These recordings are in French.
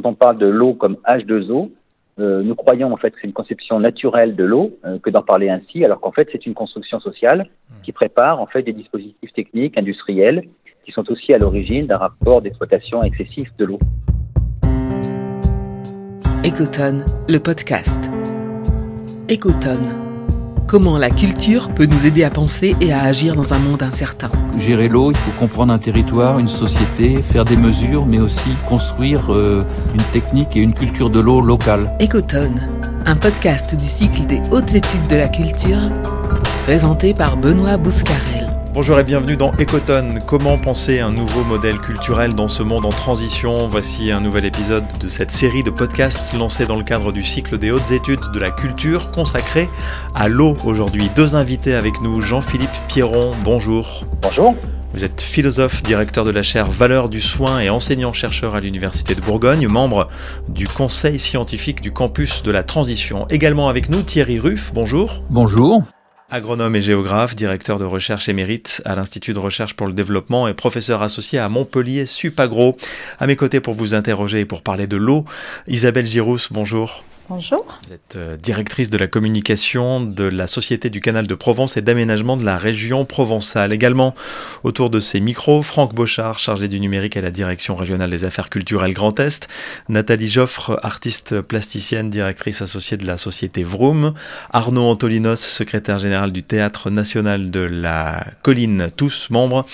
quand on parle de l'eau comme H2O, euh, nous croyons en fait que c'est une conception naturelle de l'eau euh, que d'en parler ainsi, alors qu'en fait c'est une construction sociale qui prépare en fait des dispositifs techniques industriels qui sont aussi à l'origine d'un rapport d'exploitation excessif de l'eau. Ecotone, le podcast. Ecotone. Comment la culture peut nous aider à penser et à agir dans un monde incertain. Gérer l'eau, il faut comprendre un territoire, une société, faire des mesures, mais aussi construire euh, une technique et une culture de l'eau locale. Ecotone, un podcast du cycle des hautes études de la culture, présenté par Benoît Bouscarel. Bonjour et bienvenue dans Ecotone. Comment penser un nouveau modèle culturel dans ce monde en transition? Voici un nouvel épisode de cette série de podcasts lancée dans le cadre du cycle des hautes études de la culture consacré à l'eau aujourd'hui. Deux invités avec nous, Jean-Philippe Pierron, bonjour. Bonjour. Vous êtes philosophe, directeur de la chaire Valeurs du soin et enseignant-chercheur à l'Université de Bourgogne, membre du conseil scientifique du campus de la transition. Également avec nous Thierry Ruff, bonjour. Bonjour. Agronome et géographe, directeur de recherche émérite à l'Institut de recherche pour le développement et professeur associé à Montpellier Supagro. À mes côtés pour vous interroger et pour parler de l'eau, Isabelle Girousse, bonjour. Vous êtes euh, directrice de la communication de la Société du Canal de Provence et d'aménagement de la région provençale. Également autour de ces micros, Franck Bochard, chargé du numérique à la direction régionale des affaires culturelles Grand Est, Nathalie Joffre, artiste plasticienne, directrice associée de la Société Vroom, Arnaud Antolinos, secrétaire général du Théâtre national de la Colline, tous membres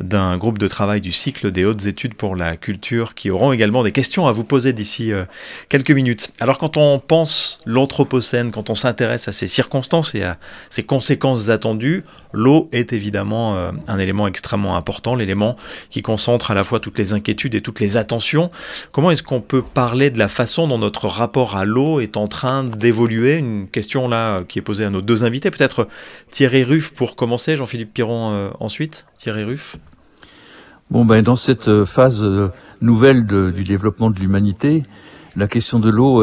d'un groupe de travail du cycle des hautes études pour la culture qui auront également des questions à vous poser d'ici euh, quelques minutes. Alors quand on pense l'Anthropocène, quand on s'intéresse à ces circonstances et à ces conséquences attendues, l'eau est évidemment euh, un élément extrêmement important, l'élément qui concentre à la fois toutes les inquiétudes et toutes les attentions. Comment est-ce qu'on peut parler de la façon dont notre rapport à l'eau est en train d'évoluer? Une question là qui est posée à nos deux invités. Peut-être Thierry Ruff pour commencer, Jean-Philippe Piron euh, ensuite. Thierry Ruff. Bon, ben, dans cette euh, phase nouvelle du développement de l'humanité, la question de l'eau,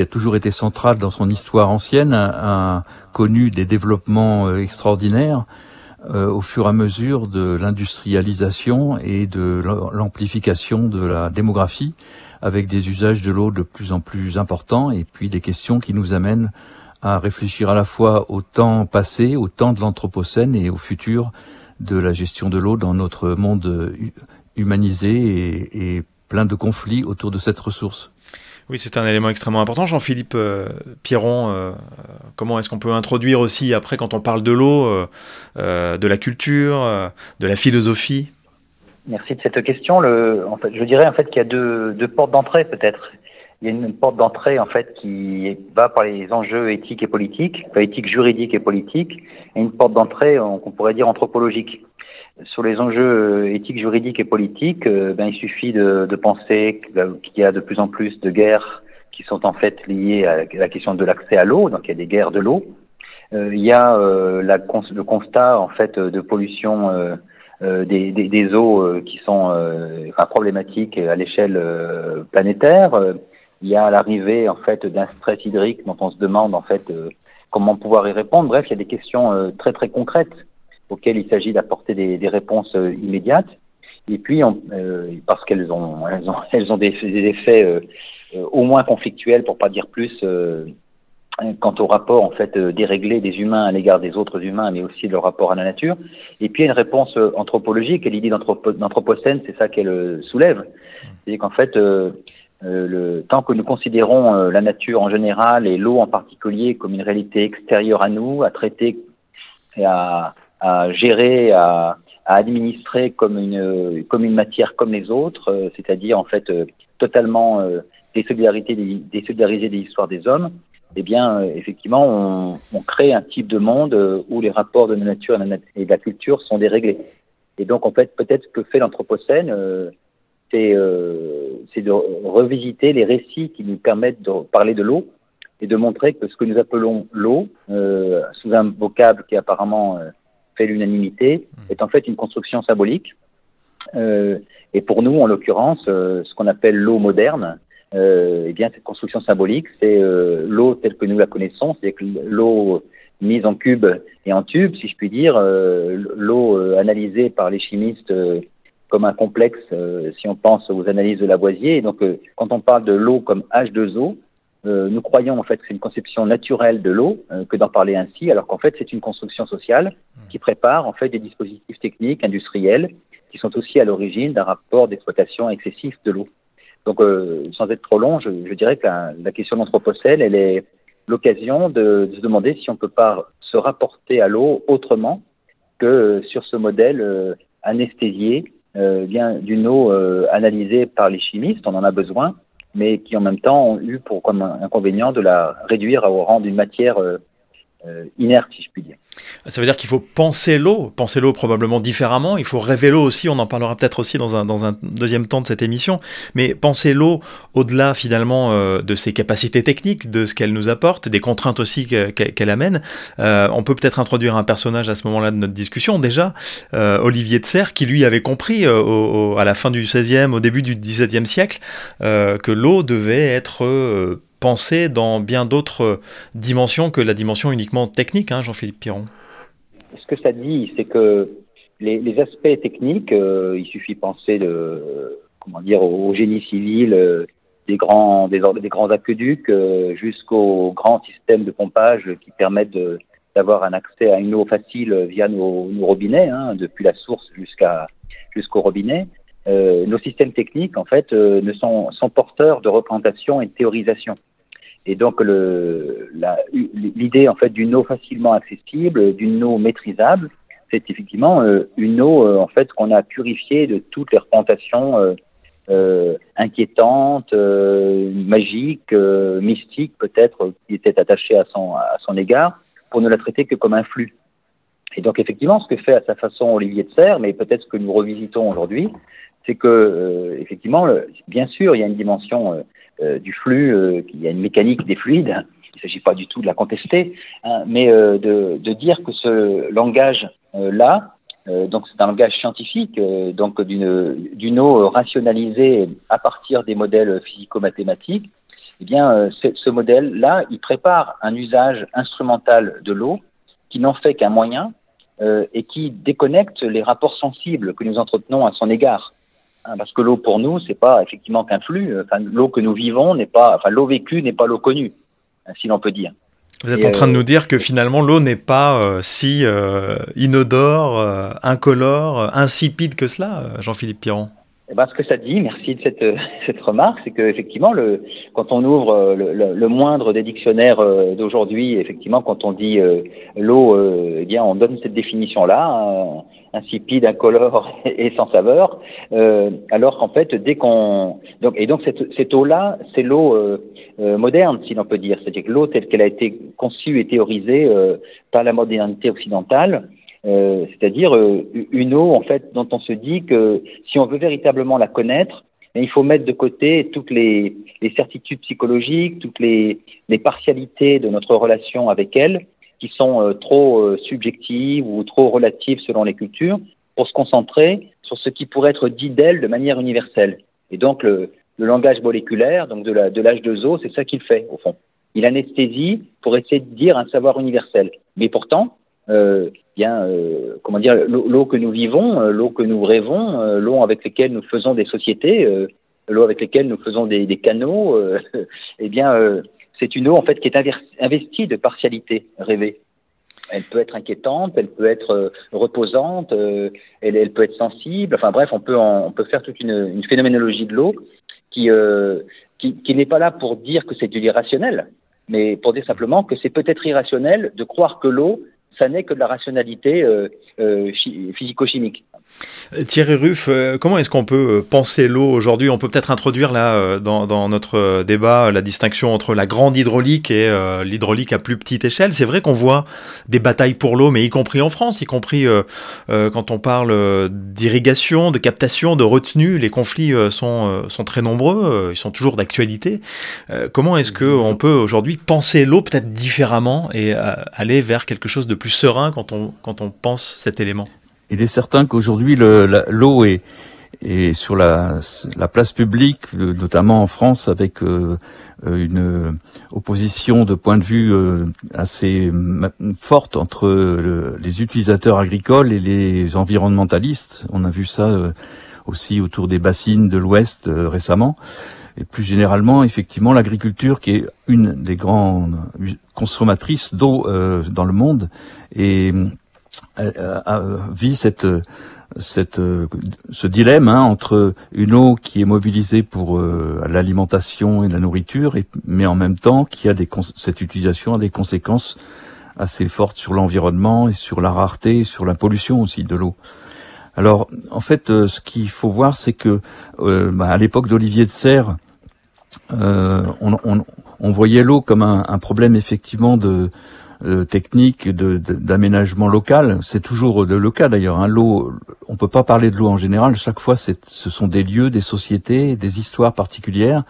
qui a toujours été centrale dans son histoire ancienne, a, connu des développements euh, extraordinaires euh, au fur et à mesure de l'industrialisation et de l'amplification de la démographie, avec des usages de l'eau de plus en plus importants, et puis des questions qui nous amènent à réfléchir à la fois au temps passé, au temps de l'Anthropocène et au futur de la gestion de l'eau dans notre monde humanisé et, et plein de conflits autour de cette ressource. Oui, c'est un élément extrêmement important. Jean-Philippe euh, Pierron, euh, comment est-ce qu'on peut introduire aussi, après, quand on parle de l'eau, euh, de la culture, de la philosophie? Merci de cette question. Je dirais en fait qu'il y a deux, portes d'entrée peut-être. Il y a une porte d'entrée en fait qui va par les enjeux éthiques et politiques, éthiques juridiques et politiques, et une porte d'entrée qu'on pourrait dire anthropologique sur les enjeux euh, éthiques, juridiques et politiques, euh, ben, il suffit de, de penser qu'il y a de plus en plus de guerres qui sont en fait liées à la question de l'accès à l'eau, donc il y a des guerres de l'eau. Euh, il y a euh, le constat en fait de pollution euh, des, des, des, eaux qui sont enfin, problématiques à l'échelle planétaire. il y a l'arrivée en fait d'un stress hydrique dont on se demande en fait comment pouvoir y répondre. Bref, il y a des questions très très concrètes auxquelles il s'agit d'apporter des, des, réponses euh, immédiates. Et puis, on, euh, parce qu'elles ont, elles ont, elles ont des, des effets euh, au moins conflictuels, pour pas dire plus, quant au rapport en fait déréglé des humains à l'égard des autres humains, mais aussi de leur rapport à la nature. Et puis, une réponse anthropologique. Et l'idée d'anthropocène, c'est ça qu'elle soulève. C'est qu'en fait, euh, le, tant que nous considérons la nature en général et l'eau en particulier comme une réalité extérieure à nous, à traiter et à, à gérer, à, à, administrer comme une, comme une matière comme les autres, euh, c'est-à-dire en fait euh, totalement euh, désolidarisé des, histoires des hommes, eh bien, effectivement, on, on, crée un type de monde où les rapports de la nature et de la culture sont déréglés. Et donc, en fait, peut-être que fait l'Anthropocène, c'est de revisiter les récits qui nous permettent de parler de l'eau et de montrer que ce que nous appelons l'eau, sous un vocable qui est apparemment l'unanimité, mmh. est en fait une construction symbolique. Euh, et pour nous, en l'occurrence, euh, ce qu'on appelle l'eau moderne, euh, eh bien, cette construction symbolique, c'est euh, l'eau telle que nous la connaissons, c'est l'eau mise en cube et en tube, si je puis dire, l'eau analysée par les chimistes comme un complexe si on pense aux analyses de Lavoisier. Et donc, quand on parle de l'eau comme H2O, nous croyons en fait que c'est une conception naturelle de l'eau que d'en parler ainsi, alors qu'en fait c'est une construction sociale qui prépare en fait des dispositifs techniques industriels qui sont aussi à l'origine d'un rapport d'exploitation excessif de l'eau. Donc, euh, sans être trop long, je, je dirais que la, la question d'Anthropocène, elle est l'occasion de, de, se demander si on ne peut pas se rapporter à l'eau autrement que sur ce modèle euh, anesthésié euh, bien d'une eau euh, analysée par les chimistes, on en a besoin, mais qui en même temps ont eu pour comme inconvénient de la réduire au rang d'une matière euh, euh, inerte, si je puis dire. Ça veut dire qu'il faut penser l'eau, penser l'eau probablement différemment. Il faut rêver l'eau aussi. On en parlera peut-être aussi dans un, deuxième temps de cette émission. Mais penser l'eau au-delà finalement euh, de ses capacités techniques, de ce qu'elle nous apporte, des contraintes aussi qu'elle qu amène. Euh, on peut peut-être introduire un personnage à ce moment-là de notre discussion. Déjà, euh, Olivier de Serres, qui lui avait compris au, au, à la fin du 16e, au début du 17e siècle, que l'eau devait être penser dans bien d'autres dimensions que la dimension uniquement technique, hein, Jean-Philippe Piron. Ce que ça dit, c'est que les, aspects techniques, euh, il suffit penser de, comment dire, au génie civil, euh, des, grands, des, grands aqueducs euh, jusqu'aux grands systèmes de pompage qui permettent d'avoir un accès à une eau facile via nos, nos robinets, hein, depuis la source jusqu'à jusqu'au robinet. Euh, nos systèmes techniques, en fait, euh, ne sont, sont, porteurs de représentation et de théorisation. Et donc, l'idée, en fait, d'une eau facilement accessible, d'une eau maîtrisable, c'est effectivement euh, une eau, en fait, qu'on a purifiée de toutes les représentations inquiétantes, magiques, mystiques, peut-être, qui étaient attachées à son, à son égard, pour ne la traiter que comme un flux. Et donc, effectivement, ce que fait à sa façon Olivier de Serres, mais peut-être ce que nous revisitons aujourd'hui, c'est que euh, effectivement, bien sûr, il y a une dimension euh, euh, du flux, il y a une mécanique des fluides. Il ne s'agit pas du tout de la contester, hein, mais de, dire que ce langage-là, donc c'est un langage scientifique, donc d'une eau rationalisée à partir des modèles physico-mathématiques. Eh bien, ce modèle-là, il prépare un usage instrumental de l'eau qui n'en fait qu'un moyen et qui déconnecte les rapports sensibles que nous entretenons à son égard. Hein, parce que l'eau pour nous, c'est pas effectivement qu'un flux. Enfin, l'eau que nous vivons n'est pas, enfin, l'eau vécue n'est pas l'eau connue, hein, si l'on peut dire. Vous êtes et en train euh, de nous dire que finalement l'eau n'est pas euh, si euh, inodore, euh, incolore, insipide que cela, Jean-Philippe Piron? Eh ben, ce que ça dit, merci de cette, cette remarque, c'est qu'effectivement, le, quand on ouvre le, le, le moindre des dictionnaires d'aujourd'hui, effectivement, quand on dit euh, l'eau, euh, eh bien, on donne cette définition-là, insipide, incolore et sans saveur, euh, alors qu'en fait, dès qu'on... Donc, et donc, cette, cette eau-là, c'est l'eau moderne, si l'on peut dire. C'est-à-dire que l'eau telle qu'elle a été conçue et théorisée par la modernité occidentale, euh, c'est-à-dire euh, une eau en fait dont on se dit que si on veut véritablement la connaître, il faut mettre de côté toutes les, les certitudes psychologiques, toutes les, les, partialités de notre relation avec elle, qui sont euh, trop euh, subjectives ou trop relatives selon les cultures, pour se concentrer sur ce qui pourrait être dit d'elle de manière universelle. Et donc le, langage moléculaire, donc de l'âge la, de, de zoo, c'est ça qu'il fait au fond. Il anesthésie pour essayer de dire un savoir universel. Mais pourtant, euh, bien, comment dire, l'eau que nous vivons, l'eau que nous rêvons, l'eau avec laquelle nous faisons des sociétés, l'eau avec laquelle nous faisons des, des canaux, eh bien, c'est une eau en fait qui est investie de partialité rêvée. Elle peut être inquiétante, elle peut être reposante, elle, elle, peut être sensible. Enfin bref, on peut on peut faire toute une, phénoménologie de l'eau qui, qui, qui n'est pas là pour dire que c'est du irrationnel, mais pour dire simplement que c'est peut-être irrationnel de croire que l'eau ça n'est que de la rationalité euh, euh, physico-chimique. Euh, Thierry Ruff, euh, comment est-ce qu'on peut euh, penser l'eau aujourd'hui? On peut peut-être introduire là dans, notre débat la distinction entre la grande hydraulique et l'hydraulique à plus petite échelle. C'est vrai qu'on voit des batailles pour l'eau, mais y compris en France, y compris quand on parle d'irrigation, de captation, de retenue, les conflits sont, sont très nombreux, ils sont toujours d'actualité. comment est-ce qu'on peut aujourd'hui penser l'eau peut-être différemment et aller vers quelque chose de plus serein quand on, quand on pense cet élément? Il est certain qu'aujourd'hui l'eau est, est, sur la, la, place publique, notamment en France, avec euh, une opposition de point de vue euh, assez forte entre le, les utilisateurs agricoles et les environnementalistes. On a vu ça euh, aussi autour des bassines de l'Ouest récemment. Et plus généralement, effectivement, l'agriculture qui est une des grandes consommatrices d'eau dans le monde et vit cette cette, euh, ce dilemme hein, entre une eau qui est mobilisée pour euh, l'alimentation et la nourriture, et, mais en même temps qui a des cette utilisation a des conséquences assez fortes sur l'environnement et sur la rareté, et sur la pollution aussi de l'eau. Alors, en fait, euh, ce qu'il faut voir, c'est que bah, à l'époque d'Olivier de Serres, on, on, on, voyait l'eau comme un, un, problème effectivement de euh, technique d'aménagement local. C'est toujours le cas d'ailleurs. Hein. L'eau, on peut pas parler de l'eau en général. Chaque fois, ce sont des lieux, des sociétés, des histoires particulières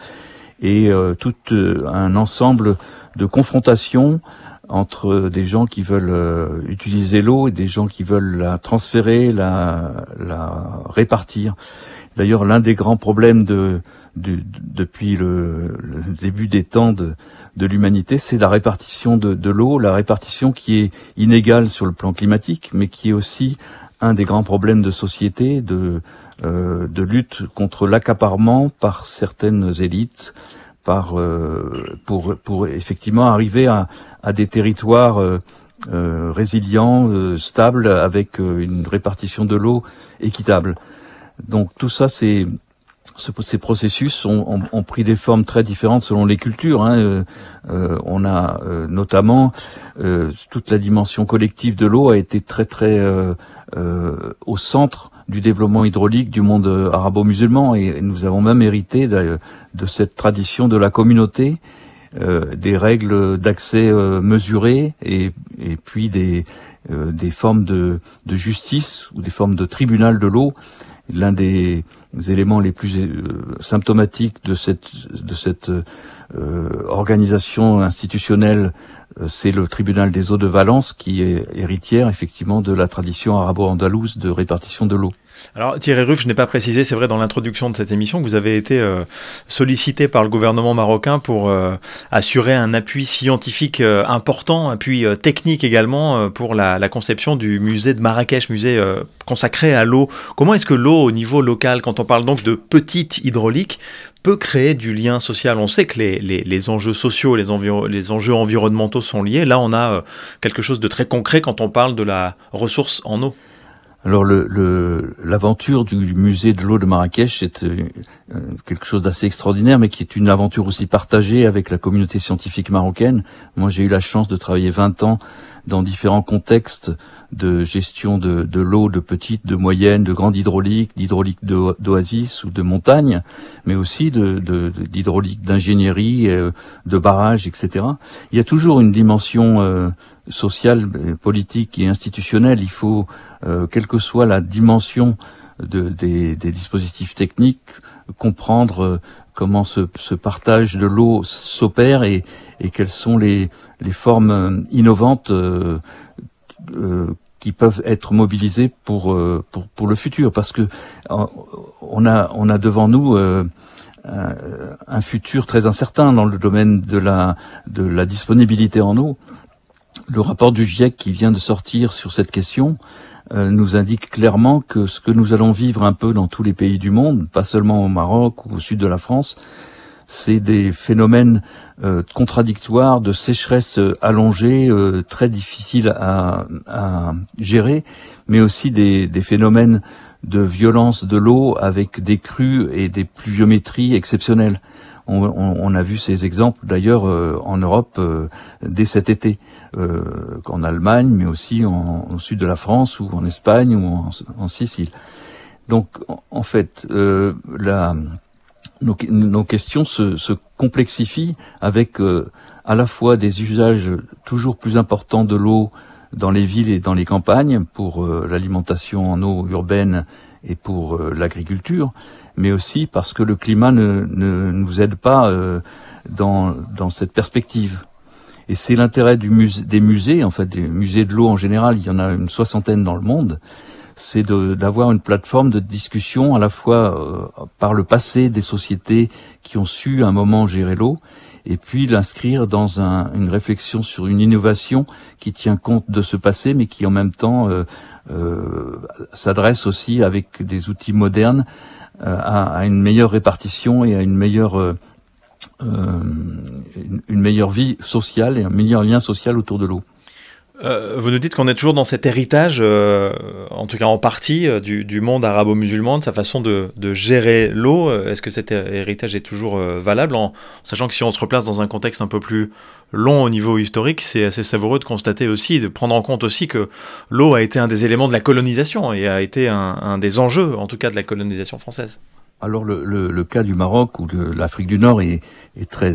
et euh, tout euh, un ensemble de confrontations entre des gens qui veulent utiliser l'eau et des gens qui veulent la transférer, la répartir. D'ailleurs, l'un des grands problèmes de, depuis le, début des temps de, l'humanité, c'est la répartition de, l'eau, la répartition qui est inégale sur le plan climatique, mais qui est aussi un des grands problèmes de société, de, euh, lutte contre l'accaparement par certaines élites, euh, pour, pour effectivement arriver à, à des territoires euh, résilients, stables, avec une répartition de l'eau équitable. Donc tout ça, c'est ces processus ont, ont, pris des formes très différentes selon les cultures. Hein. Euh, euh, on a euh, notamment toute la dimension collective de l'eau a été très très au centre du développement hydraulique du monde arabo-musulman et nous avons même hérité de, de cette tradition de la communauté, des règles d'accès mesurées et, et, puis des, des formes de, de justice ou des formes de tribunal de l'eau l'un des éléments les plus euh, symptomatiques de cette, cette euh, organisation institutionnelle, euh, c'est le tribunal des eaux de Valence qui est héritière effectivement de la tradition arabo-andalouse de répartition de l'eau. Alors Thierry Ruff, je n'ai pas précisé, c'est vrai dans l'introduction de cette émission que vous avez été euh, sollicité par le gouvernement marocain pour euh, assurer un appui scientifique euh, important, appui technique également pour la, conception du musée de Marrakech, musée consacré à l'eau. Comment est-ce que l'eau au niveau local, quand on parle donc de petite hydraulique, peut créer du lien social? On sait que les, les, enjeux sociaux, les, enjeux environnementaux sont liés. Là, on a quelque chose de très concret quand on parle de la ressource en eau. Alors l'aventure le, du musée de l'eau de Marrakech, c'est euh, quelque chose d'assez extraordinaire, mais qui est une aventure aussi partagée avec la communauté scientifique marocaine. Moi, j'ai eu la chance de travailler 20 ans dans différents contextes de gestion de, de l'eau, de petite, de moyenne, de grande hydraulique, d'hydraulique d'oasis ou de montagne, mais aussi d'hydraulique de, d'ingénierie, euh, de barrages, etc. Il y a toujours une dimension euh, sociale, politique et institutionnelle. Il faut euh, quelle que soit la dimension de, des, dispositifs techniques, comprendre euh, comment ce, partage de l'eau s'opère et, quelles sont les, formes euh, innovantes euh, qui peuvent être mobilisées pour, pour, le futur. Parce que on a, on a devant nous un futur très incertain dans le domaine de la, de la disponibilité en eau. Le rapport du GIEC qui vient de sortir sur cette question euh, nous indique clairement que ce que nous allons vivre un peu dans tous les pays du monde, pas seulement au Maroc ou au sud de la France, c'est des phénomènes euh, contradictoires de sécheresse euh, allongée, très difficiles à, gérer, mais aussi des phénomènes de violence de l'eau avec des crues et des pluviométries exceptionnelles. On, on, on a vu ces exemples d'ailleurs en Europe dès cet été euh, qu'en Allemagne, mais aussi en, au sud de la France ou en Espagne ou en, en Sicile. Donc, en, fait, euh, la, nos, nos, questions se, se, complexifient avec euh, à la fois des usages toujours plus importants de l'eau dans les villes et dans les campagnes pour euh, l'alimentation en eau urbaine et pour euh, l'agriculture, mais aussi parce que le climat ne, ne nous aide pas dans, dans cette perspective. Et c'est l'intérêt des musées, en fait, des musées de l'eau en général, il y en a une soixantaine dans le monde, c'est d'avoir une plateforme de discussion à la fois par le passé des sociétés qui ont su un moment gérer l'eau, et puis l'inscrire dans un, une réflexion sur une innovation qui tient compte de ce passé, mais qui en même temps euh, euh, s'adresse aussi avec des outils modernes euh, à, à, une meilleure répartition et à une meilleure euh, une meilleure vie sociale et un meilleur lien social autour de l'eau. Euh, vous nous dites qu'on est toujours dans cet héritage, euh, en tout cas en partie, euh, du, du, monde arabo-musulman, de sa façon de, de gérer l'eau. Est-ce que cet héritage est toujours valable, en sachant que si on se replace dans un contexte un peu plus long au niveau historique, c'est assez savoureux de constater aussi, de prendre en compte aussi que l'eau a été un des éléments de la colonisation et a été un, un des enjeux, en tout cas, de la colonisation française. Alors le, le, le, cas du Maroc ou de l'Afrique du Nord est, est très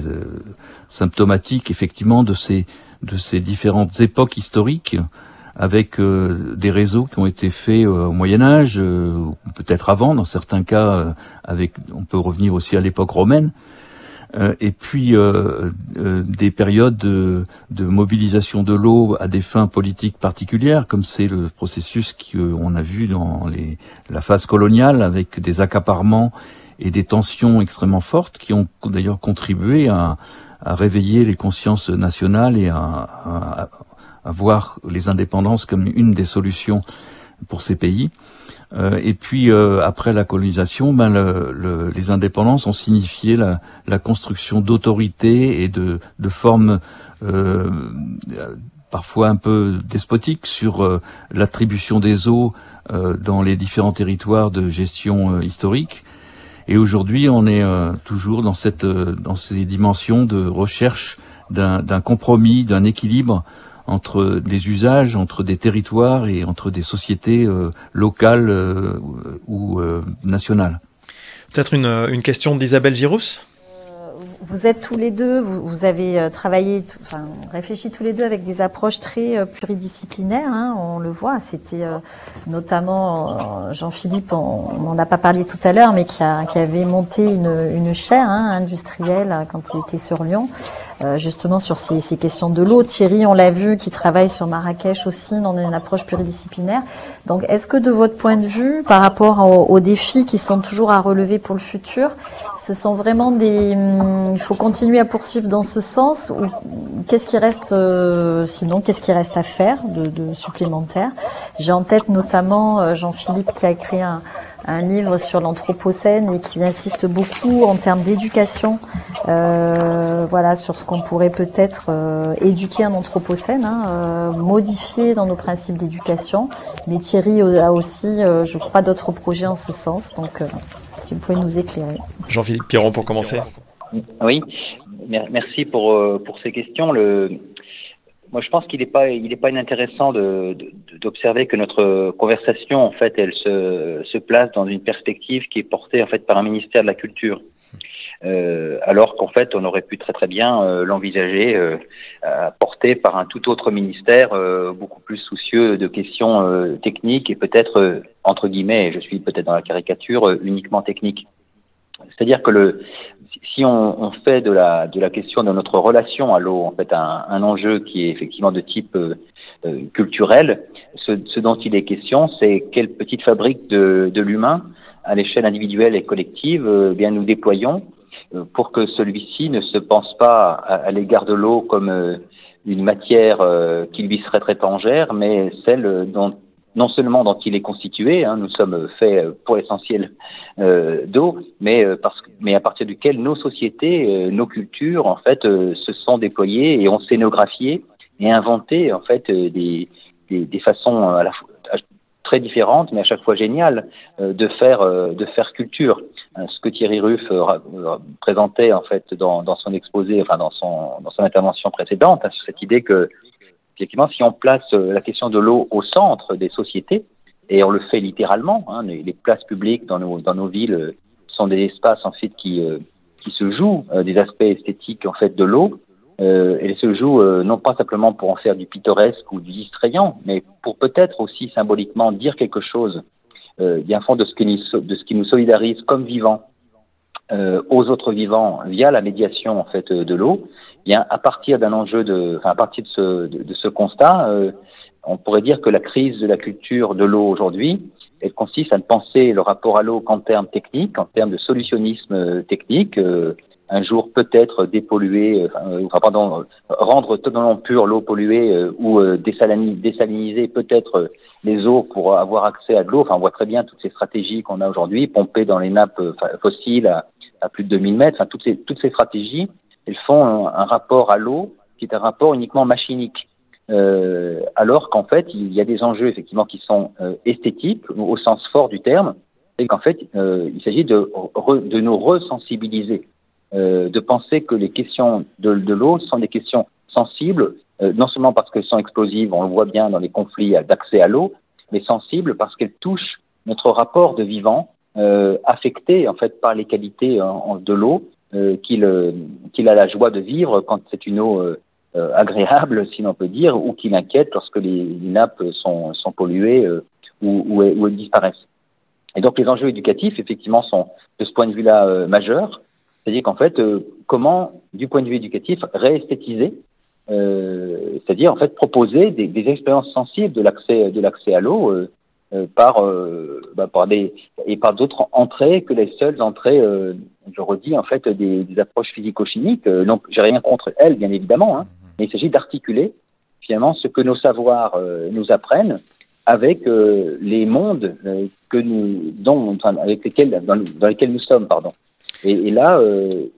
symptomatique effectivement de ces de ces différentes époques historiques avec euh, des réseaux qui ont été faits euh, au Moyen Âge, euh, peut-être avant, dans certains cas, euh, avec, on peut revenir aussi à l'époque romaine, euh, et puis euh, des périodes de, de, mobilisation de l'eau à des fins politiques particulières, comme c'est le processus qu'on a vu dans les, la phase coloniale, avec des accaparements et des tensions extrêmement fortes, qui ont d'ailleurs contribué à, à réveiller les consciences nationales et à, à, voir les indépendances comme une des solutions pour ces pays. Euh, et puis euh, après la colonisation, ben le, le, les indépendances ont signifié la, construction d'autorités et de, formes euh, parfois un peu despotiques sur l'attribution des eaux dans les différents territoires de gestion historique. Et aujourd'hui, on est euh, toujours dans cette euh, dans ces dimensions de recherche d'un compromis, d'un équilibre entre des usages, entre des territoires et entre des sociétés euh, locales euh, ou euh, nationales. Peut-être une, une question d'Isabelle Girousse? Vous êtes tous les deux, vous, vous avez euh, travaillé, enfin réfléchi tous les deux avec des approches très euh, pluridisciplinaires. Hein, on le voit. C'était euh, notamment Jean-Philippe, on n'en a pas parlé tout à l'heure, mais qui, a, qui, avait monté une, une chaire hein, industrielle quand il était sur Lyon, justement sur ces, ces questions de l'eau. Thierry, on l'a vu, qui travaille sur Marrakech aussi dans une approche pluridisciplinaire. Donc, est-ce que de votre point de vue, par rapport aux, aux défis qui sont toujours à relever pour le futur, ce sont vraiment des hum, il faut continuer à poursuivre dans ce sens qu'est-ce qui reste euh, sinon qu'est-ce qui reste à faire de, supplémentaire? J'ai en tête notamment euh, Jean-Philippe qui a écrit un, livre sur l'anthropocène et qui insiste beaucoup en termes d'éducation, euh, voilà, sur ce qu'on pourrait peut-être éduquer un anthropocène, hein, modifier dans nos principes d'éducation. Mais Thierry a aussi, je crois, d'autres projets en ce sens. Donc, si vous pouvez nous éclairer. Jean-Philippe Piron pour commencer. Oui, merci pour, euh, pour ces questions. Moi, je pense qu'il n'est pas, pas inintéressant d'observer de, que notre conversation, en fait, elle se, place dans une perspective qui est portée, en fait, par un ministère de la Culture. Euh, alors qu'en fait, on aurait pu très très bien euh, l'envisager euh, porté par un tout autre ministère beaucoup plus soucieux de questions techniques et peut-être entre guillemets, je suis peut-être dans la caricature, uniquement technique. C'est-à-dire que le, si on, fait de la, question de notre relation à l'eau en fait un, enjeu qui est effectivement de type euh, culturel, ce, dont il est question, c'est quelle petite fabrique de, l'humain à l'échelle individuelle et collective euh, bien nous déployons euh, pour que celui-ci ne se pense pas à, l'égard de l'eau comme euh, une matière qui lui serait très étrangère, mais celle dont non seulement dont il est constitué, hein, nous sommes faits pour l'essentiel euh, d'eau, mais euh, mais à partir duquel nos sociétés, euh, nos cultures, en fait, euh, se sont déployées et ont scénographié et inventé en fait euh, des, des, des façons à la fois très différentes, mais à chaque fois géniales, euh, de faire de faire culture. ce que Thierry Ruff présentait en fait dans, dans son exposé, enfin dans son dans son intervention précédente, hein, sur cette idée que effectivement, si on place euh, la question de l'eau au centre des sociétés, et on le fait littéralement, hein, les, places publiques dans nos, dans nos villes euh, sont des espaces en fait qui, euh, qui se jouent euh, des aspects esthétiques en fait de l'eau, euh, se jouent euh, non pas simplement pour en faire du pittoresque ou du distrayant, mais pour peut-être aussi symboliquement dire quelque chose bien fond de ce, qui nous, de ce qui nous solidarise comme vivants aux autres vivants via la médiation en fait de l'eau bien, à partir d'un enjeu de, enfin, à partir de ce, de, ce constat, euh, on pourrait dire que la crise de la culture de l'eau aujourd'hui elle consiste à ne penser le rapport à l'eau qu'en termes techniques, en termes de solutionnisme technique. un jour peut-être dépolluer, enfin, pardon, rendre totalement pure l'eau polluée ou désaliniser peut-être les eaux pour avoir accès à de l'eau. Enfin, on voit très bien toutes ces stratégies qu'on a aujourd'hui, pomper dans les nappes fossiles à, plus de 2000 mètres. Enfin, toutes ces, toutes ces stratégies, elles font un rapport à l'eau qui est un rapport uniquement machinique. Euh, alors qu'en fait, il y a des enjeux effectivement qui sont euh, esthétiques au sens fort du terme, et qu'en fait, euh, il s'agit de, de nous resensibiliser, de penser que les questions de, de l'eau sont des questions sensibles, non seulement parce qu'elles sont explosives, on le voit bien dans les conflits d'accès à l'eau, mais sensibles parce qu'elles touchent notre rapport de vivant, affecté en fait par les qualités de l'eau qu'il qu'il a la joie de vivre quand c'est une eau euh, agréable, si l'on peut dire, ou qui l'inquiète lorsque les, nappes sont, sont polluées euh, ou, ou, ou, disparaissent. Et donc les enjeux éducatifs, effectivement, sont de ce point de vue-là euh, majeurs. C'est-à-dire qu'en fait, comment, du point de vue éducatif, réesthétiser, c'est-à-dire en fait proposer des, des expériences sensibles de l'accès de l'accès à l'eau par bah, par des et par d'autres entrées que les seules entrées, je redis en fait des, des approches physico-chimiques. donc j'ai rien contre elles, bien évidemment. Hein, mais il s'agit d'articuler finalement ce que nos savoirs euh, nous apprennent avec euh, les mondes euh, que nous, dont, enfin, avec lesquels, dans, dans, lesquels nous sommes, pardon. Et, et là,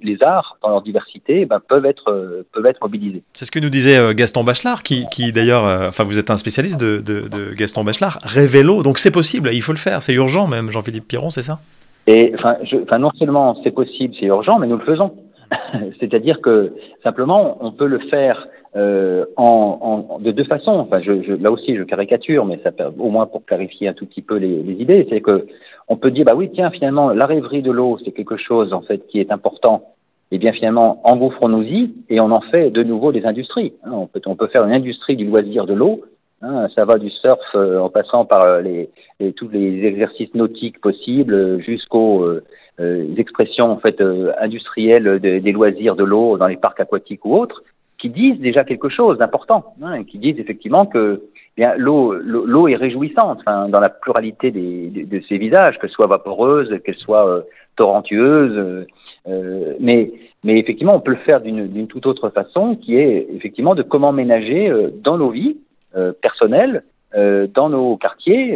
les arts, dans leur diversité, ben, peuvent être peuvent être mobilisés. C'est ce que nous disait Gaston Bachelard, qui, qui d'ailleurs, enfin, vous êtes un spécialiste de, de, de Gaston Bachelard. Révélo, donc c'est possible, il faut le faire, c'est urgent même. Jean-Philippe Piron, c'est ça? Et enfin, non seulement c'est possible, c'est urgent, mais nous le faisons. C'est-à-dire que simplement, on peut le faire euh, en, en, de deux façons. Enfin, je, je, là aussi, je caricature, mais ça au moins pour clarifier un tout petit peu les, les idées. C'est que on peut dire, bah oui, tiens, finalement, la rêverie de l'eau, c'est quelque chose en fait qui est important. Et eh bien finalement, engouffrons-nous-y et on en fait de nouveau des industries. Hein, on, peut, on peut faire une industrie du loisir de l'eau. Hein, ça va du surf euh, en passant par euh, les, tous les exercices nautiques possibles jusqu'aux euh, expressions en fait industrielles de, des loisirs de l'eau dans les parcs aquatiques ou autres, qui disent déjà quelque chose d'important, hein, qui disent effectivement que bien l'eau l'eau est réjouissante dans la pluralité des, de, ses visages, qu'elle soit vaporeuse, qu'elle soit euh, torrentueuse, euh, mais mais effectivement on peut le faire d'une toute autre façon, qui est effectivement de comment ménager euh, dans nos vies euh, personnelles, dans nos quartiers,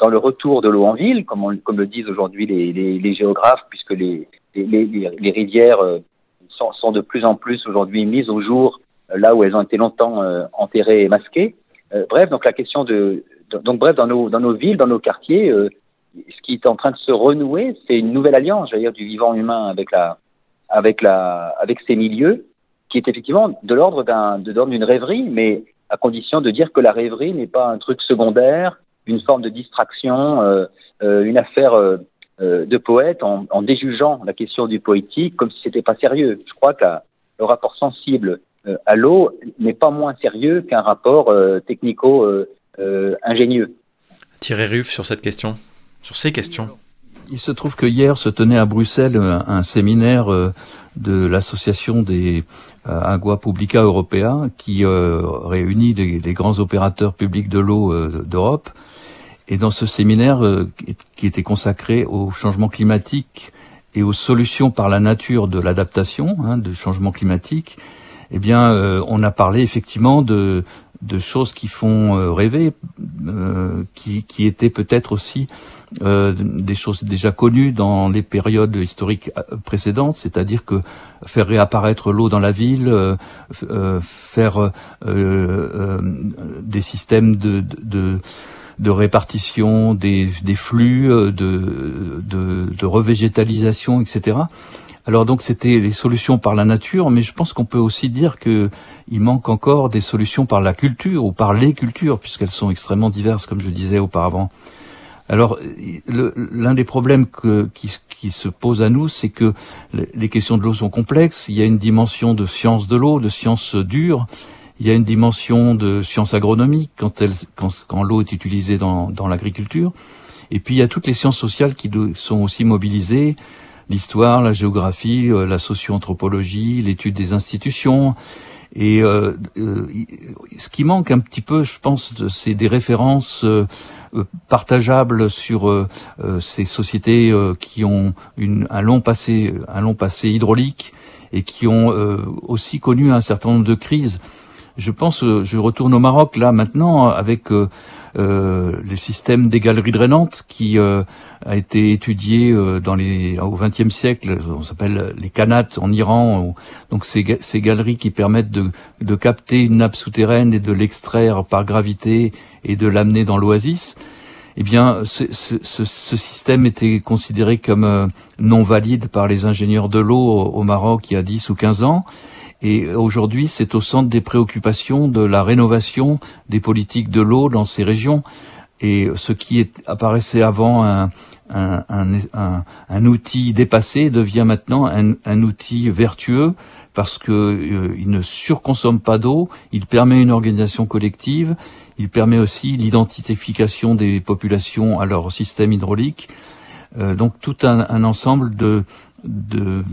dans le retour de l'eau en ville, comme, comme le disent aujourd'hui les, les, géographes, puisque les, les, les rivières sont, de plus en plus aujourd'hui mises au jour là où elles ont été longtemps enterrées et masquées. Euh, bref, donc la question de, donc bref dans nos dans nos villes, dans nos quartiers, euh, ce qui est en train de se renouer, c'est une nouvelle alliance, j'allais dire, du vivant humain avec la avec la avec ces milieux, qui est effectivement de l'ordre d'un de l'ordre d'une rêverie, mais à condition de dire que la rêverie n'est pas un truc secondaire une forme de distraction, euh, une affaire de poète en, en, déjugeant la question du poétique comme si c'était pas sérieux. Je crois que le rapport sensible à l'eau n'est pas moins sérieux qu'un rapport technico-ingénieux. Thierry Ruff sur cette question, sur ces questions. Il se trouve que hier se tenait à Bruxelles un, un séminaire de l'association des euh, Agua Publica Europea qui euh, réunit des, des, grands opérateurs publics de l'eau euh, d'Europe. Et dans ce séminaire qui était consacré au changement climatique et aux solutions par la nature de l'adaptation, hein, de changement climatique, eh bien, on a parlé effectivement de, choses qui font euh, rêver, euh, qui, étaient peut-être aussi euh, des choses déjà connues dans les périodes historiques euh, précédentes, c'est-à-dire que faire réapparaître l'eau dans la ville, euh, faire des systèmes de, répartition des, flux, de revégétalisation, etc. Alors donc c'était les solutions par la nature, mais je pense qu'on peut aussi dire que il manque encore des solutions par la culture ou par les cultures, puisqu'elles sont extrêmement diverses, comme je disais auparavant. Alors l'un des problèmes qui, se pose à nous, c'est que les questions de l'eau sont complexes. Il y a une dimension de science de l'eau, de science dure. Il y a une dimension de science agronomique quand, l'eau est utilisée dans l'agriculture. Et puis il y a toutes les sciences sociales qui sont aussi mobilisées, l'histoire, la géographie, euh, la socio-anthropologie, l'étude des institutions. Et ce qui manque un petit peu, je pense, c'est des références partageables sur ces sociétés qui ont une, un long passé, un long passé hydraulique et qui ont aussi connu un certain nombre de crises. Je pense, je retourne au Maroc là maintenant avec euh, le système des galeries drainantes qui euh, a été étudié euh, dans les au XXe siècle, on s'appelle les kanates en Iran. Donc ces, ces galeries qui permettent de, de capter une nappe souterraine et de l'extraire par gravité et de l'amener dans l'oasis. Eh bien, ce, ce, ce, système était considéré comme non valide par les ingénieurs de l'eau au Maroc il y a 10 ou 15 ans. Et aujourd'hui, c'est au centre des préoccupations de la rénovation des politiques de l'eau dans ces régions. Et ce qui apparaissait avant un, un, un, un, outil dépassé devient maintenant un, outil vertueux parce que euh, il ne surconsomme pas d'eau, il permet une organisation collective, il permet aussi l'identification des populations à leur système hydraulique. Euh, donc tout un, ensemble de, de,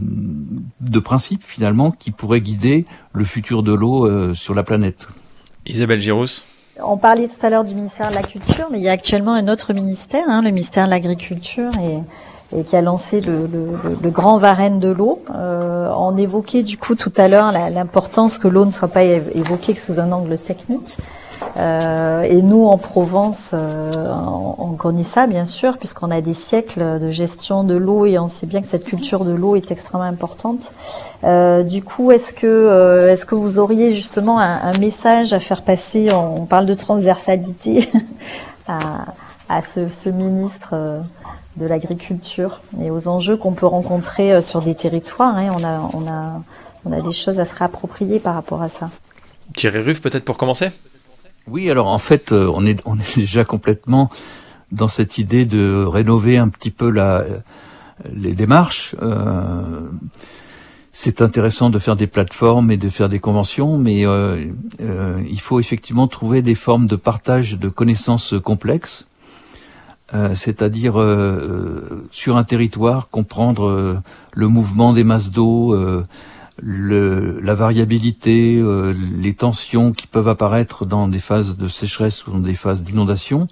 de principes finalement qui pourraient guider le futur de l'eau euh, sur la planète. Isabelle Girousse on parlait tout à l'heure du ministère de la Culture, mais il y a actuellement un autre ministère, hein, le ministère de l'Agriculture, et, qui a lancé le, grand Varenne de l'eau. Euh, on évoquait du coup tout à l'heure l'importance que l'eau ne soit pas évoquée que sous un angle technique. Euh, et nous, en Provence, euh, on, connaît ça, bien sûr, puisqu'on a des siècles de gestion de l'eau et on sait bien que cette culture de l'eau est extrêmement importante. Euh, du coup, est-ce que, est-ce que vous auriez justement un, message à faire passer On, parle de transversalité à, ce, ministre de l'agriculture et aux enjeux qu'on peut rencontrer sur des territoires. Hein. On a, on a, on a des choses à se réapproprier par rapport à ça? Thierry Ruff, peut-être pour commencer? Oui, alors en fait, euh, on est, on est déjà complètement dans cette idée de rénover un petit peu la, les démarches. Euh, c'est intéressant de faire des plateformes et de faire des conventions, mais euh, il faut effectivement trouver des formes de partage de connaissances complexes, c'est-à-dire sur un territoire comprendre le mouvement des masses d'eau le, la variabilité, euh, les tensions qui peuvent apparaître dans des phases de sécheresse ou dans des phases d'inondation.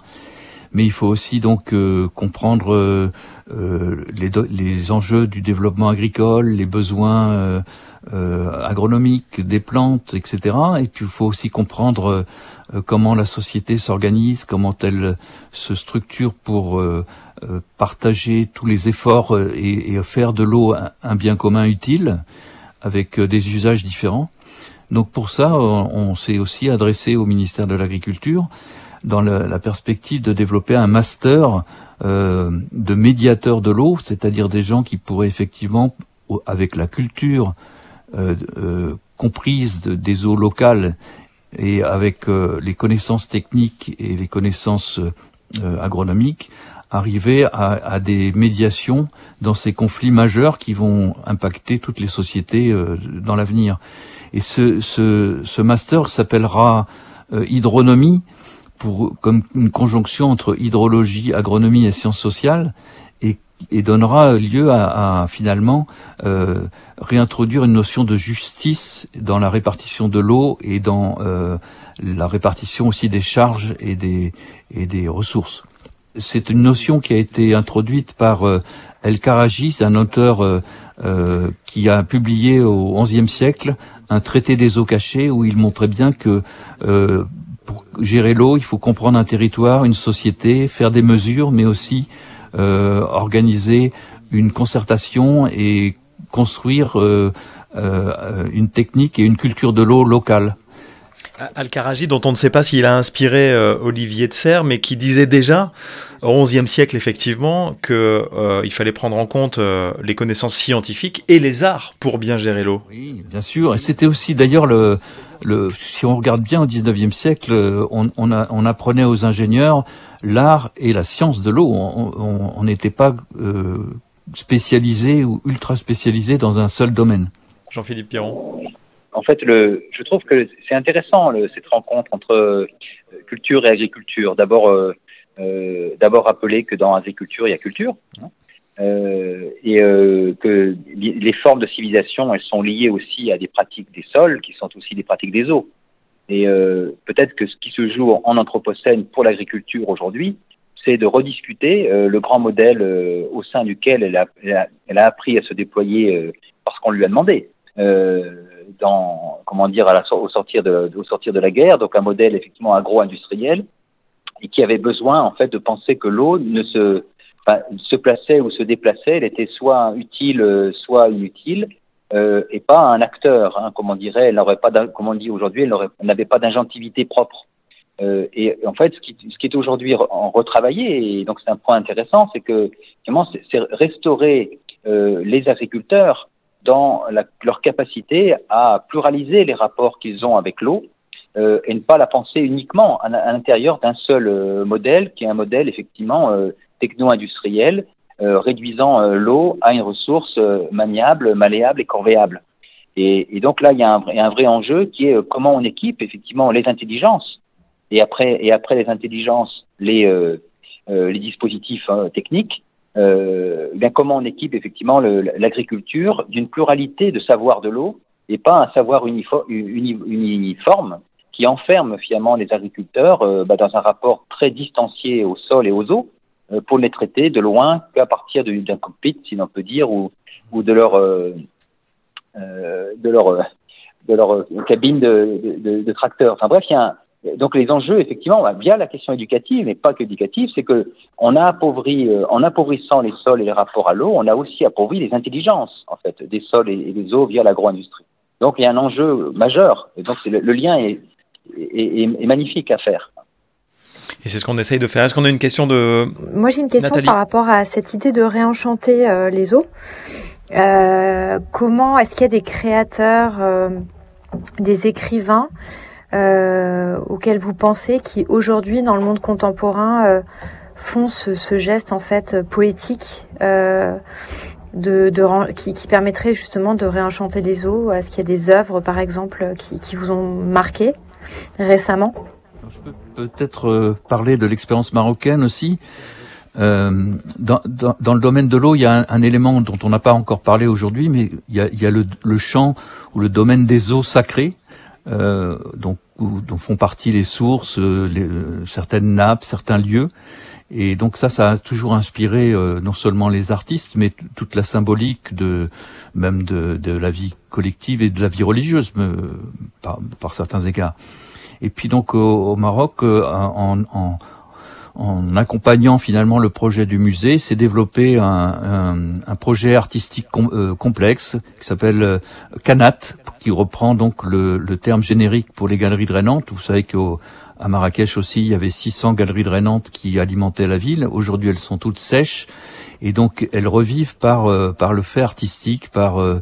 Mais il faut aussi donc euh, comprendre euh, les, les, enjeux du développement agricole, les besoins agronomiques des plantes, etc. Et puis il faut aussi comprendre comment la société s'organise, comment elle se structure pour partager tous les efforts et, et faire de l'eau un bien commun utile avec euh, des usages différents. Donc pour ça, on, s'est aussi adressé au ministère de l'Agriculture dans la, perspective de développer un master euh, de médiateurs de l'eau, c'est-à-dire des gens qui pourraient effectivement, avec la culture euh, euh comprise des eaux locales et avec les connaissances techniques et les connaissances agronomiques, arriver à, des médiations dans ces conflits majeurs qui vont impacter toutes les sociétés euh, dans l'avenir. Et ce, master s'appellera euh, hydronomie pour comme une conjonction entre hydrologie, agronomie et sciences sociales et, et donnera lieu à, à finalement euh, réintroduire une notion de justice dans la répartition de l'eau et dans euh, la répartition aussi des charges et et des ressources c'est une notion qui a été introduite par euh, El Karaji, un auteur euh, euh, qui a publié au XIe siècle un traité des eaux cachées où il montrait bien que pour gérer l'eau, il faut comprendre un territoire, une société, faire des mesures, mais aussi organiser une concertation et construire une technique et une culture de l'eau locale. Al-Karaji, dont on ne sait pas s'il a inspiré euh, Olivier de Serres, mais qui disait déjà au XIe siècle effectivement qu'il euh, fallait prendre en compte euh, les connaissances scientifiques et les arts pour bien gérer l'eau. Oui, bien sûr. Et c'était aussi d'ailleurs le, le, si on regarde bien au XIXe siècle, on, on, a, on, apprenait aux ingénieurs l'art et la science de l'eau. On n'était pas spécialisé ou ultra spécialisé dans un seul domaine. Jean-Philippe Piron en fait, je trouve que c'est intéressant cette rencontre entre euh, culture et agriculture. D'abord, euh, euh, d'abord rappeler que dans agriculture, il y a culture. Hein. et que les formes de civilisation, elles sont liées aussi à des pratiques des sols, qui sont aussi des pratiques des eaux. Et peut-être que ce qui se joue en Anthropocène pour l'agriculture aujourd'hui, c'est de rediscuter le grand modèle au sein duquel elle a, appris à se déployer parce qu'on lui a demandé. Dans comment dire au sortir de au sortir de la guerre donc un modèle effectivement agro-industriel et qui avait besoin en fait de penser que l'eau ne se se plaçait ou se déplaçait, elle était soit utile, soit inutile, euh, et pas un acteur. Hein, comme on dirait, elle n'aurait pas, comme on dit aujourd'hui, elle n'avait pas d'ingentivité propre. Euh, et en fait, ce qui, ce qui est aujourd'hui en retravaillé, et donc c'est un point intéressant, c'est que c'est restaurer euh, les agriculteurs dans leur capacité à pluraliser les rapports qu'ils ont avec l'eau euh, et ne pas la penser uniquement à, l'intérieur d'un seul euh, modèle, qui est un modèle effectivement euh, techno-industriel, réduisant l'eau à une ressource maniable, malléable et corvéable. Et, donc là, il y, a un, vrai enjeu qui est comment on équipe effectivement les intelligences et après, les intelligences, les, les dispositifs hein, techniques, euh, bien comment on équipe effectivement l'agriculture d'une pluralité de savoirs de l'eau et pas un savoir uniforme, qui enferme finalement les agriculteurs euh, bah, dans un rapport très distancié au sol et aux eaux euh, pour les traiter de loin qu'à partir d'un cockpit, si l'on peut dire, ou, de leur euh, de leur de leur cabine de, de, de, tracteur. Enfin bref, il y a un, donc les enjeux, effectivement, via la question éducative, mais pas qu'éducative, c'est que on a appauvri, euh, en appauvrissant les sols et les rapports à l'eau, on a aussi appauvri les intelligences en fait des sols et, des eaux via l'agro-industrie. Donc il y a un enjeu majeur. Et donc le, le, lien est, est, est, magnifique à faire. Et c'est ce qu'on essaye de faire. Est-ce qu'on a une question de Moi j'ai une question Nathalie par rapport à cette idée de réenchanter euh, les eaux. Euh, comment est-ce qu'il y a des créateurs, euh, des écrivains euh, auxquels vous pensez qui aujourd'hui dans le monde contemporain euh, font ce, ce, geste en fait poétique euh, de, de qui, qui, permettrait justement de réenchanter les eaux. Est-ce qu'il y a des œuvres par exemple qui, qui vous ont marqué récemment? Je peux peut-être euh, parler de l'expérience marocaine aussi. Euh, dans, dans, dans, le domaine de l'eau, il y a un, un élément dont on n'a pas encore parlé aujourd'hui, mais il y a, il y a le, le, champ ou le domaine des eaux sacrées, euh, donc dont font partie les sources, les, certaines nappes, certains lieux. Et donc ça, ça a toujours inspiré euh, non seulement les artistes, mais toute la symbolique de même de, de, la vie collective et de la vie religieuse, me, par, par, certains égards. Et puis donc au, au Maroc, en, en, en accompagnant finalement le projet du musée, s'est développé un, un, un, projet artistique euh, complexe qui s'appelle euh, Canat, qui reprend donc le, le, terme générique pour les galeries drainantes. Vous savez qu'à Marrakech aussi, il y avait 600 galeries drainantes qui alimentaient la ville. Aujourd'hui, elles sont toutes sèches et donc elles revivent par euh, par le fait artistique, par euh,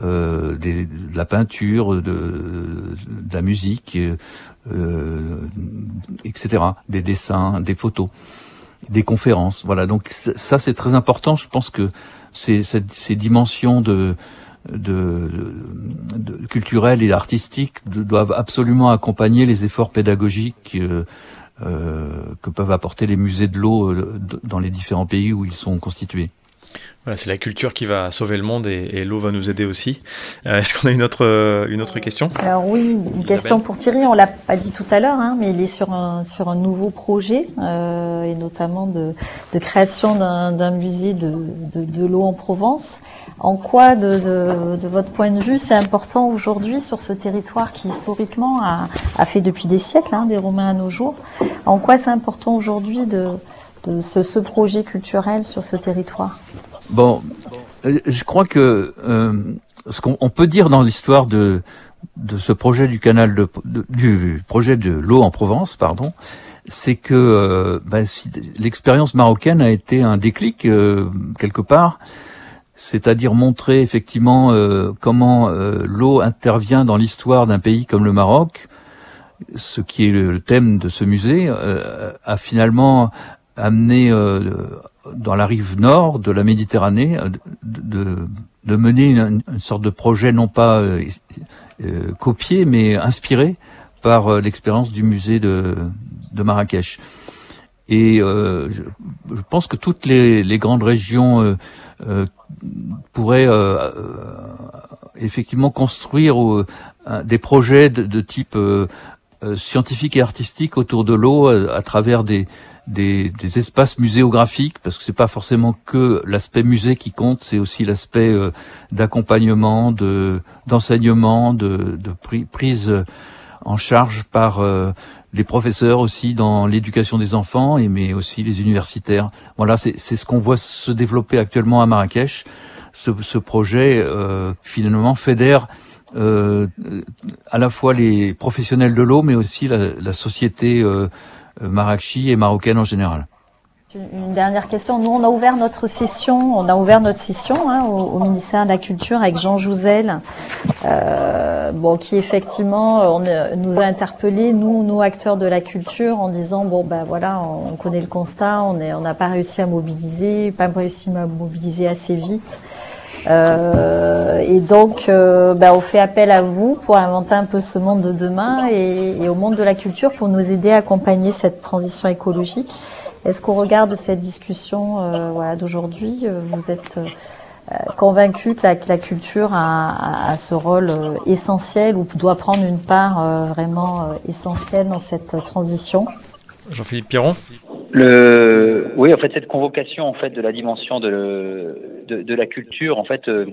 euh, de la peinture, de, la musique, euh, etc. Des dessins, des photos, des conférences. Voilà. Donc ça c'est très important. Je pense que ces, dimensions de de, culturelles et artistiques doivent absolument accompagner les efforts pédagogiques euh, euh, que peuvent apporter les musées de l'eau euh, dans les différents pays où ils sont constitués. Voilà, c'est la culture qui va sauver le monde et, et l'eau va nous aider aussi. Euh, Est-ce qu'on a une autre, euh, une autre question? Alors oui, une question pour Thierry. On l'a pas dit tout à l'heure, hein, mais il est sur un sur un nouveau projet euh, et notamment de, de création d'un musée de, de, de l'eau en Provence. En quoi, de, de, de votre point de vue, c'est important aujourd'hui sur ce territoire qui historiquement a, a fait depuis des siècles, hein, des Romains à nos jours? En quoi c'est important aujourd'hui de, de ce, ce projet culturel sur ce territoire? Bon, je crois que euh, ce qu'on peut dire dans l'histoire de de ce projet du canal de, du projet de l'eau en Provence, pardon, c'est que euh, ben, si, l'expérience marocaine a été un déclic euh, quelque part, c'est-à-dire montrer effectivement euh, comment euh, l'eau intervient dans l'histoire d'un pays comme le Maroc, ce qui est le thème de ce musée, euh, a finalement amené dans la rive nord de la Méditerranée de, de, de mener une, une, sorte de projet non pas euh, euh, copié mais inspiré par euh, l'expérience du musée de, de Marrakech. Et je, je, pense que toutes les, les grandes régions pourraient effectivement construire des projets de, de type scientifique et artistique autour de l'eau à travers des, des, des, espaces muséographiques, parce que c'est pas forcément que l'aspect musée qui compte, c'est aussi l'aspect euh, d'accompagnement, de d'enseignement, de, de prise en charge par euh, les professeurs aussi dans l'éducation des enfants, et mais aussi les universitaires. Voilà, c'est ce qu'on voit se développer actuellement à Marrakech. Ce, ce projet euh, finalement fédère euh, à la fois les professionnels de l'eau, mais aussi la, la société euh, marrakchi et marocaine en général. Une dernière question. Nous, on a ouvert notre session, on a ouvert notre session hein, au, ministère de la Culture avec Jean Jouzel, euh, bon, qui effectivement on, nous a interpellés, nous, nous acteurs de la culture, en disant bon ben voilà, on, connaît le constat, on on n'a pas réussi à mobiliser, pas réussi à mobiliser assez vite. Euh, et donc, euh, bah, on fait appel à vous pour inventer un peu ce monde de demain et, au monde de la culture pour nous aider à accompagner cette transition écologique. Est-ce qu'au regard de cette discussion euh, voilà, d'aujourd'hui, euh, vous êtes euh, convaincu que la, culture a, a, ce rôle essentiel ou doit prendre une part vraiment essentielle dans cette transition? Jean-Philippe Piron le, oui, en fait, cette convocation en fait de la dimension de, de, la culture, en fait, euh,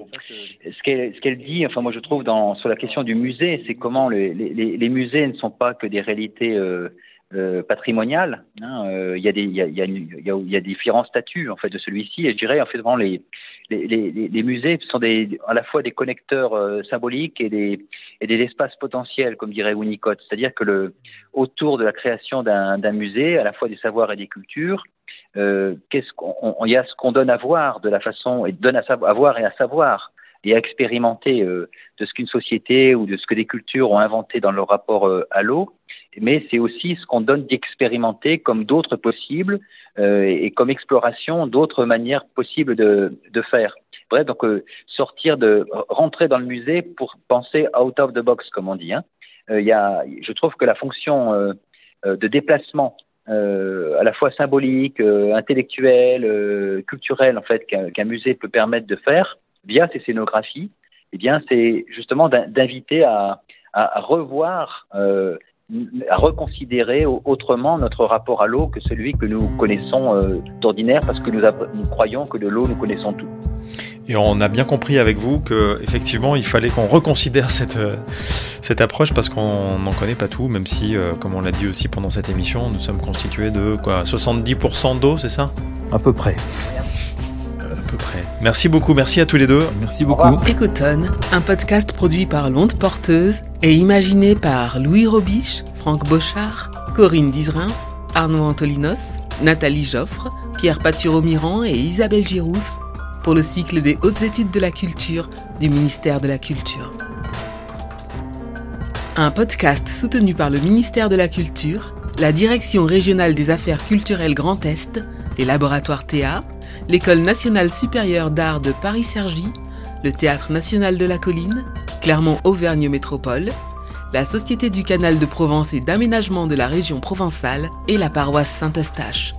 ce qu'elle dit, enfin moi je trouve dans sur la question du musée, c'est comment les, musées ne sont pas que des réalités euh, euh, patrimoniales. Hein, euh, il y a des il y a, il y a, il y a différents statuts en fait de celui-ci, et je dirais en fait vraiment les les, les, les, musées sont des, à la fois des connecteurs euh, symboliques et des, et des espaces potentiels, comme dirait Winnicott. C'est-à-dire que le, autour de la création d'un musée, à la fois des savoirs et des cultures, euh, qu'est-ce qu'on, il y a ce qu'on donne à voir de la façon, et donne à, savoir, à voir et à savoir et à expérimenter de ce qu'une société ou de ce que des cultures ont inventé dans leur rapport à l'eau, mais c'est aussi ce qu'on donne d'expérimenter comme d'autres possibles euh, et comme exploration d'autres manières possibles de, de faire. Bref, donc euh, sortir de rentrer dans le musée pour penser out of the box, comme on dit. Hein. Euh, y a, je trouve que la fonction euh, euh de déplacement euh, à la fois symbolique, intellectuelle, culturelle, en fait, qu'un qu musée peut permettre de faire via ses scénographies, eh bien, c'est justement d'inviter à, à, revoir euh, reconsidérer autrement notre rapport à l'eau que celui que nous connaissons euh, d'ordinaire parce que nous, nous, croyons que de l'eau nous connaissons tout. Et on a bien compris avec vous que effectivement il fallait qu'on reconsidère cette, euh, cette approche parce qu'on n'en connaît pas tout, même si, euh, comme on l'a dit aussi pendant cette émission, nous sommes constitués de quoi 70% d'eau, c'est ça? À peu près peu près. Merci beaucoup, merci à tous les deux. Merci beaucoup. Écoutone, un podcast produit par l'onde porteuse et imaginé par Louis Robiche, Franck Bochard, Corinne Dizrins, Arnaud Antolinos, Nathalie Joffre, Pierre Paturo-Miran et Isabelle Girousse pour le cycle des hautes études de la culture du ministère de la Culture. Un podcast soutenu par le ministère de la Culture, la Direction régionale des affaires culturelles Grand Est, les laboratoires Théa, l'École nationale supérieure d'art de Paris-Cergy, le Théâtre national de la Colline, Clermont-Auvergne Métropole, la Société du Canal de Provence et d'aménagement de la région provençale et la paroisse Saint-Eustache.